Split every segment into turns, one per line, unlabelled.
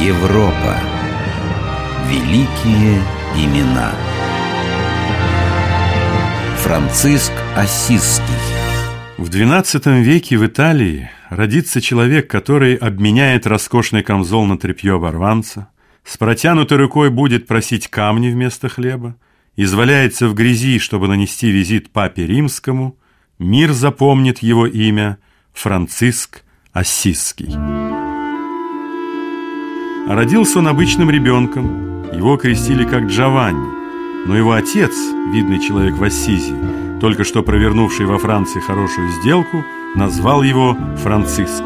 Европа. Великие имена. Франциск Осиский.
В XII веке в Италии родится человек, который обменяет роскошный камзол на тряпье оборванца, с протянутой рукой будет просить камни вместо хлеба, изваляется в грязи, чтобы нанести визит папе римскому, мир запомнит его имя Франциск Осиский. Родился он обычным ребенком, его крестили как Джованни, но его отец, видный человек в Ассизи, только что провернувший во Франции хорошую сделку, назвал его Франциск,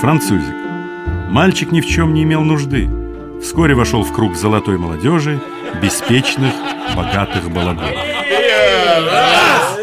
французик. Мальчик ни в чем не имел нужды. Вскоре вошел в круг золотой молодежи, беспечных, богатых балагуров.
Раз,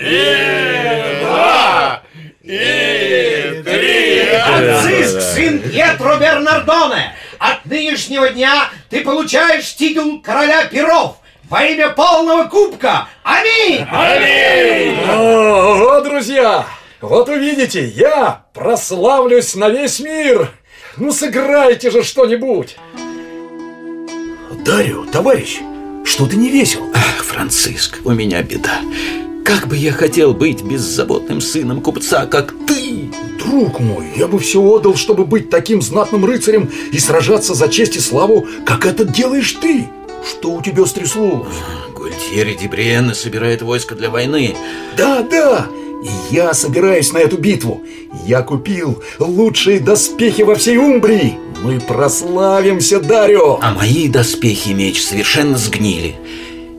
и два, и три.
Франциск, сын Пьетро Бернардоне, от нынешнего дня ты получаешь титул короля перов во имя полного кубка. Аминь!
Аминь!
О, друзья, вот увидите, я прославлюсь на весь мир. Ну, сыграйте же что-нибудь.
Дарио, товарищ, что ты не весел?
Ах, Франциск, у меня беда. Как бы я хотел быть беззаботным сыном купца, как ты!
Друг мой, я бы все отдал, чтобы быть таким знатным рыцарем и сражаться за честь и славу, как это делаешь ты. Что у тебя стряслось?
Гультьери Дебриена собирает войско для войны.
Да, да, и я собираюсь на эту битву. Я купил лучшие доспехи во всей Умбрии. Мы прославимся, Дарио.
А мои доспехи меч совершенно сгнили.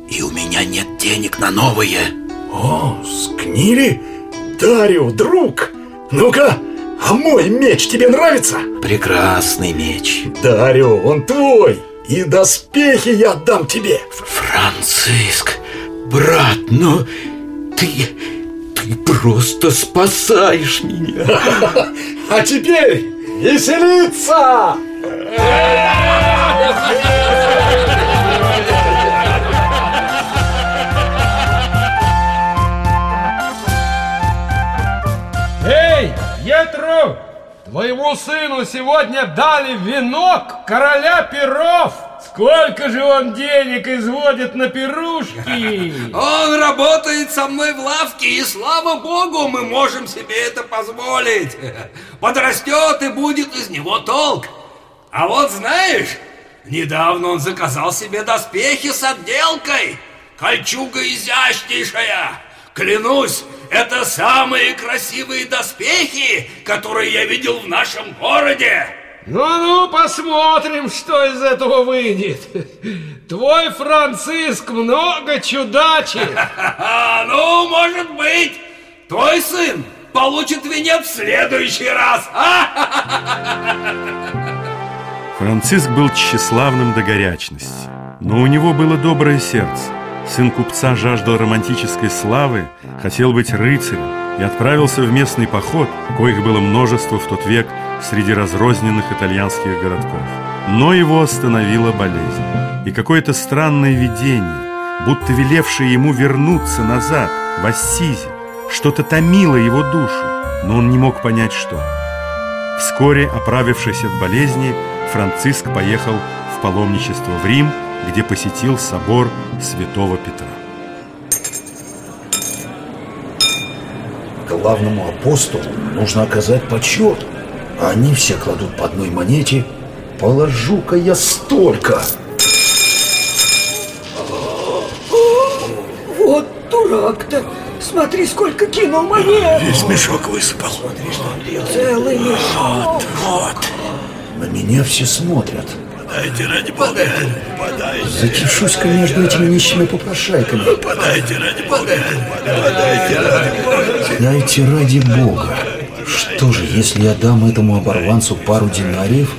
И у меня нет денег на новые.
О, сгнили? Дарио, друг, ну-ка, а мой меч тебе нравится?
Прекрасный меч.
Дарио, он твой. И доспехи я отдам тебе.
Франциск, брат, ну ты... Ты просто спасаешь меня.
А теперь веселиться!
Эй, Твоему сыну сегодня дали венок короля перов! Сколько же он денег изводит на пирушки?
Он работает со мной в лавке, и слава богу, мы можем себе это позволить. Подрастет, и будет из него толк. А вот знаешь, недавно он заказал себе доспехи с отделкой. Кольчуга изящнейшая. Клянусь, это самые красивые доспехи, которые я видел в нашем городе.
Ну-ну, посмотрим, что из этого выйдет. Твой Франциск много чудачит.
Ну, может быть, твой сын получит венец в следующий раз.
Франциск был тщеславным до горячности, но у него было доброе сердце. Сын купца жаждал романтической славы, хотел быть рыцарем и отправился в местный поход, коих было множество в тот век среди разрозненных итальянских городков. Но его остановила болезнь и какое-то странное видение, будто велевшее ему вернуться назад, в Ассизи. Что-то томило его душу, но он не мог понять, что. Вскоре, оправившись от болезни, Франциск поехал в паломничество в Рим, где посетил собор святого Петра.
Главному апостолу нужно оказать почет, а они все кладут по одной монете. Положу-ка я столько.
Вот дурак-то! Смотри, сколько кинул монет!
Весь мешок высыпал.
Целый мешок!
Вот. На меня все смотрят.
Подайте ради бога, подайте.
Затишусь-ка между этими нищими попрошайками.
Подайте ради бога, подайте ради бога.
Дайте ради бога. Что же, если я дам этому оборванцу пару динариев,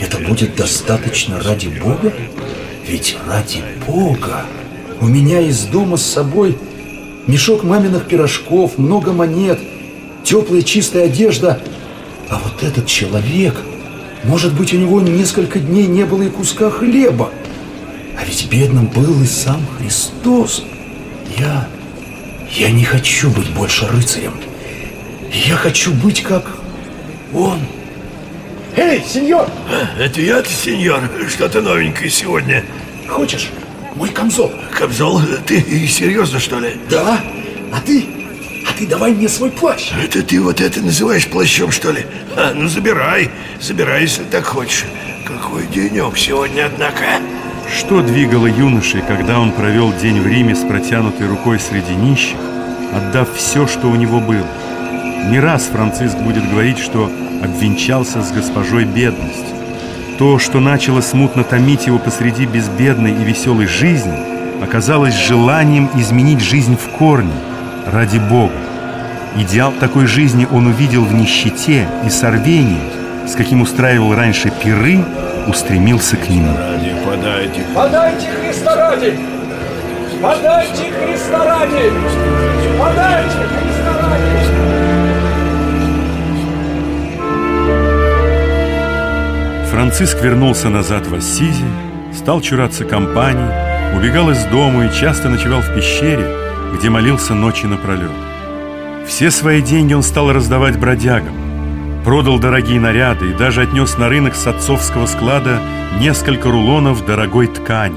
это будет достаточно ради бога? Ведь ради бога у меня из дома с собой мешок маминых пирожков, много монет, теплая чистая одежда. А вот этот человек, может быть, у него несколько дней не было и куска хлеба. А ведь бедным был и сам Христос. Я... я не хочу быть больше рыцарем. Я хочу быть как он.
Эй, сеньор!
Это я-то, сеньор? Что-то новенькое сегодня.
Хочешь мой камзол?
Камзол? Ты серьезно, что ли?
Да. Ты давай мне свой плащ.
Это ты вот это называешь плащом, что ли? А, ну забирай. Забирай, если так хочешь. Какой денек сегодня, однако.
Что двигало юношей, когда он провел день в Риме с протянутой рукой среди нищих, отдав все, что у него было? Не раз Франциск будет говорить, что обвенчался с госпожой бедность. То, что начало смутно томить его посреди безбедной и веселой жизни, оказалось желанием изменить жизнь в корне, ради Бога. Идеал такой жизни он увидел в нищете и сорвении, с каким устраивал раньше пиры, устремился к нему.
Ради, подайте.
Подайте Христа ради! Подайте Христа ради! Подайте Христа ради!
Франциск вернулся назад в Ассизи, стал чураться компаний, убегал из дома и часто ночевал в пещере, где молился ночи напролет. Все свои деньги он стал раздавать бродягам, продал дорогие наряды и даже отнес на рынок с отцовского склада несколько рулонов дорогой ткани.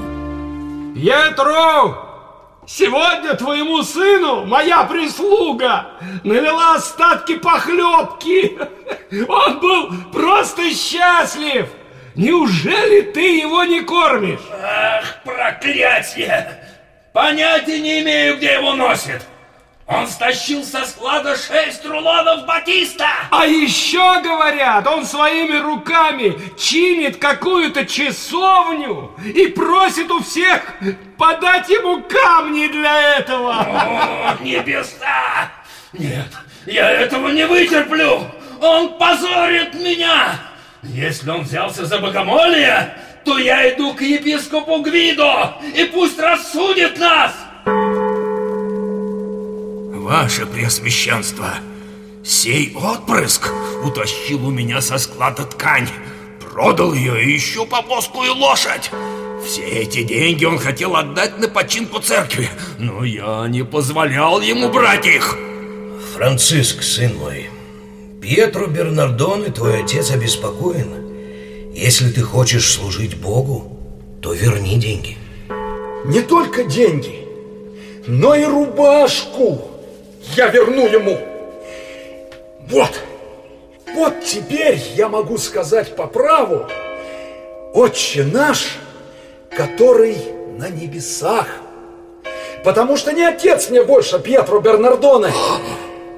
Петро! Сегодня твоему сыну моя прислуга налила остатки похлебки. Он был просто счастлив. Неужели ты его не кормишь?
Ах, проклятие! Понятия не имею, где его носит. Он стащил со склада шесть рулонов батиста!
А еще говорят, он своими руками чинит какую-то часовню и просит у всех подать ему камни для этого.
О, небеса! Нет, я этого не вытерплю! Он позорит меня! Если он взялся за богомолие, то я иду к епископу Гвидо, и пусть рассудит нас! Ваше Преосвященство, сей отпрыск утащил у меня со склада ткань, продал ее и еще повозку и лошадь. Все эти деньги он хотел отдать на починку церкви, но я не позволял ему брать их.
Франциск, сын мой, Пьетро Бернардоне, твой отец, обеспокоен. Если ты хочешь служить Богу, то верни деньги.
Не только деньги, но и рубашку я верну ему. Вот, вот теперь я могу сказать по праву, Отче наш, который на небесах. Потому что не отец мне больше, Пьетро Бернардоне.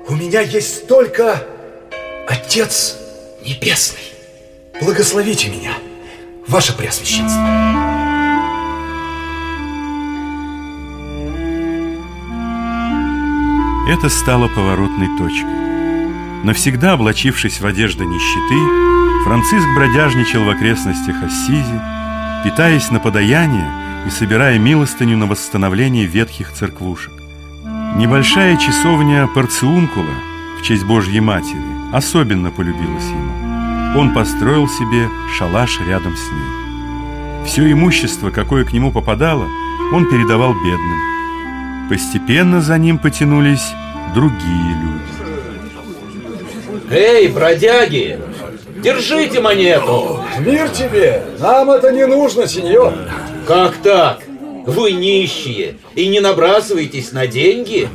У меня есть только Отец Небесный. Благословите меня, Ваше Преосвященство.
Это стало поворотной точкой. Навсегда облачившись в одежды нищеты, Франциск бродяжничал в окрестностях Ассизи, питаясь на подаяние и собирая милостыню на восстановление ветхих церквушек. Небольшая часовня Порциункула в честь Божьей Матери особенно полюбилась ему. Он построил себе шалаш рядом с ней. Все имущество, какое к нему попадало, он передавал бедным. Постепенно за ним потянулись другие люди.
Эй, бродяги! Держите монету!
Мир тебе! Нам это не нужно, сеньор!
Как так? Вы нищие и не набрасываетесь на деньги?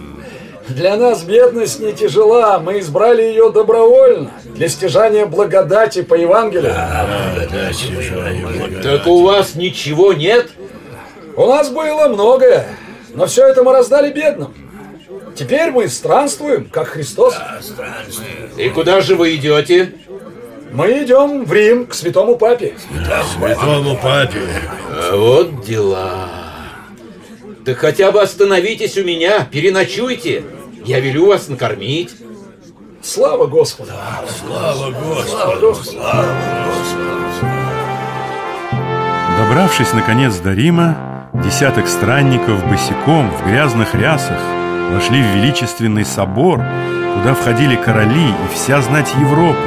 Для нас бедность не тяжела, мы избрали ее добровольно, для стяжания благодати по Евангелию.
Так у вас ничего нет?
У нас было многое, но все это мы раздали бедным. Теперь мы странствуем, как Христос.
И куда же вы идете?
Мы идем в Рим к святому папе.
Святому папе.
А вот дела. Так хотя бы остановитесь у меня, переночуйте. Я велю вас накормить.
Слава Господу!
Слава Господу! Слава
Добравшись, наконец, до Рима, десяток странников босиком в грязных рясах вошли в величественный собор, куда входили короли и вся знать Европы,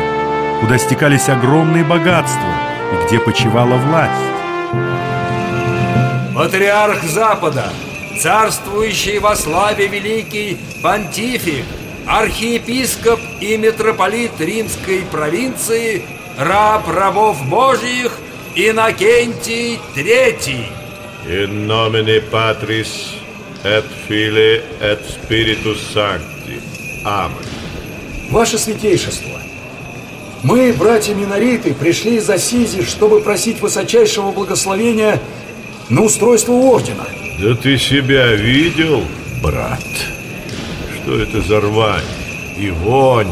куда стекались огромные богатства и где почивала власть.
Патриарх Запада, царствующий во славе великий понтифик, архиепископ и митрополит римской провинции раб рабов Божьих Иннокентий Третий.
In nomine Patris et Filii et Spiritus Sancti. Аминь.
Ваше Святейшество, мы, братья Минориты, пришли из Асизи, чтобы просить высочайшего благословения на устройство ордена.
Да ты себя видел, брат? Что это за рвань и вонь?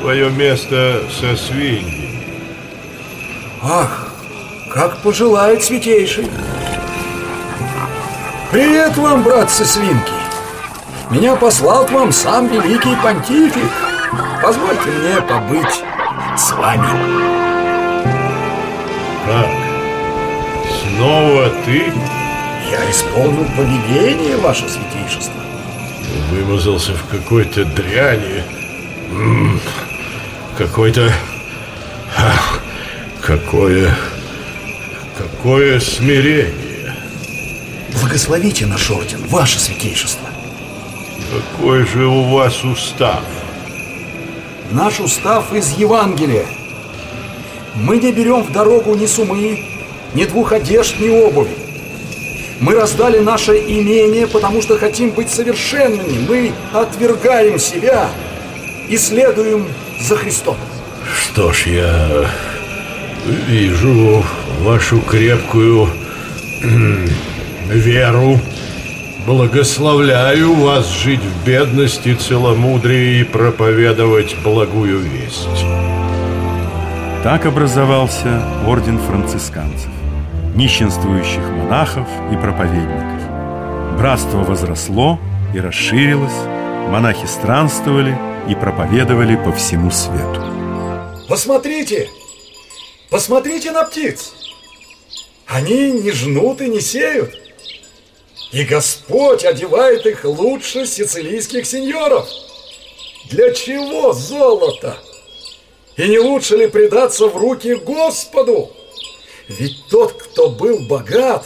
Твое место со свиньями.
Ах, как пожелает Святейший. Привет вам, братцы-свинки. Меня послал к вам сам великий понтифик. Позвольте мне побыть с вами.
Как? Снова ты?
Я исполнил повеление, ваше святейшество.
Вымазался в какой-то дряни. Какой-то... Какое... Какое смирение.
Благословите наш орден, ваше святейшество.
Какой же у вас устав?
Наш устав из Евангелия. Мы не берем в дорогу ни сумы, ни двух одежд, ни обуви. Мы раздали наше имение, потому что хотим быть совершенными. Мы отвергаем себя и следуем за Христом.
Что ж, я вижу вашу крепкую веру. Благословляю вас жить в бедности, целомудрии и проповедовать благую весть.
Так образовался орден францисканцев, нищенствующих монахов и проповедников. Братство возросло и расширилось, монахи странствовали и проповедовали по всему свету.
Посмотрите! Посмотрите на птиц! Они не жнут и не сеют. И Господь одевает их лучше сицилийских сеньоров. Для чего золото? И не лучше ли предаться в руки Господу? Ведь тот, кто был богат,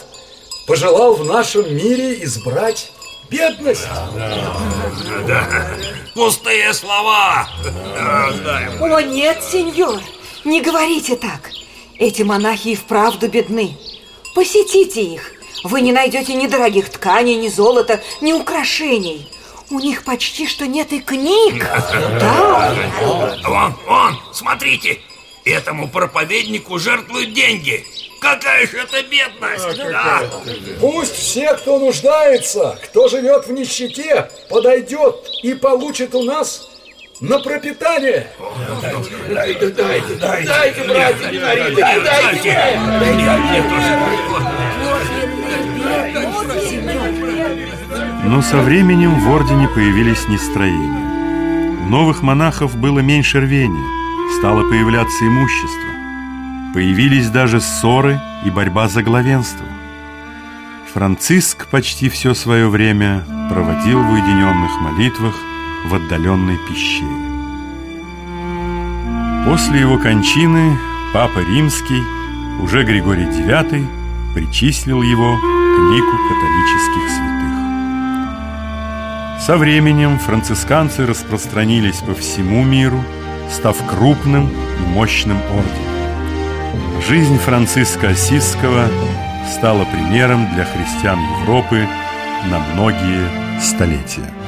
пожелал в нашем мире избрать бедность.
Пустые слова.
О, нет, сеньор, не говорите так. Эти монахи и вправду бедны. Посетите их. Вы не найдете ни дорогих тканей, ни золота, ни украшений. У них почти что нет и книг. Да.
Вон, вон, смотрите. Этому проповеднику жертвуют деньги. Какая же это бедность! Да.
Пусть все, кто нуждается, кто живет в нищете, подойдет и получит у нас на пропитание.
Дайте, дайте, дайте, братья Минориты, дайте.
Но со временем в ордене появились нестроения. У новых монахов было меньше рвения, стало появляться имущество. Появились даже ссоры и борьба за главенство. Франциск почти все свое время проводил в уединенных молитвах в отдаленной пещере. После его кончины Папа Римский, уже Григорий IX, причислил его лику католических святых. Со временем францисканцы распространились по всему миру, став крупным и мощным орденом. Жизнь Франциска Осисского стала примером для христиан Европы на многие столетия.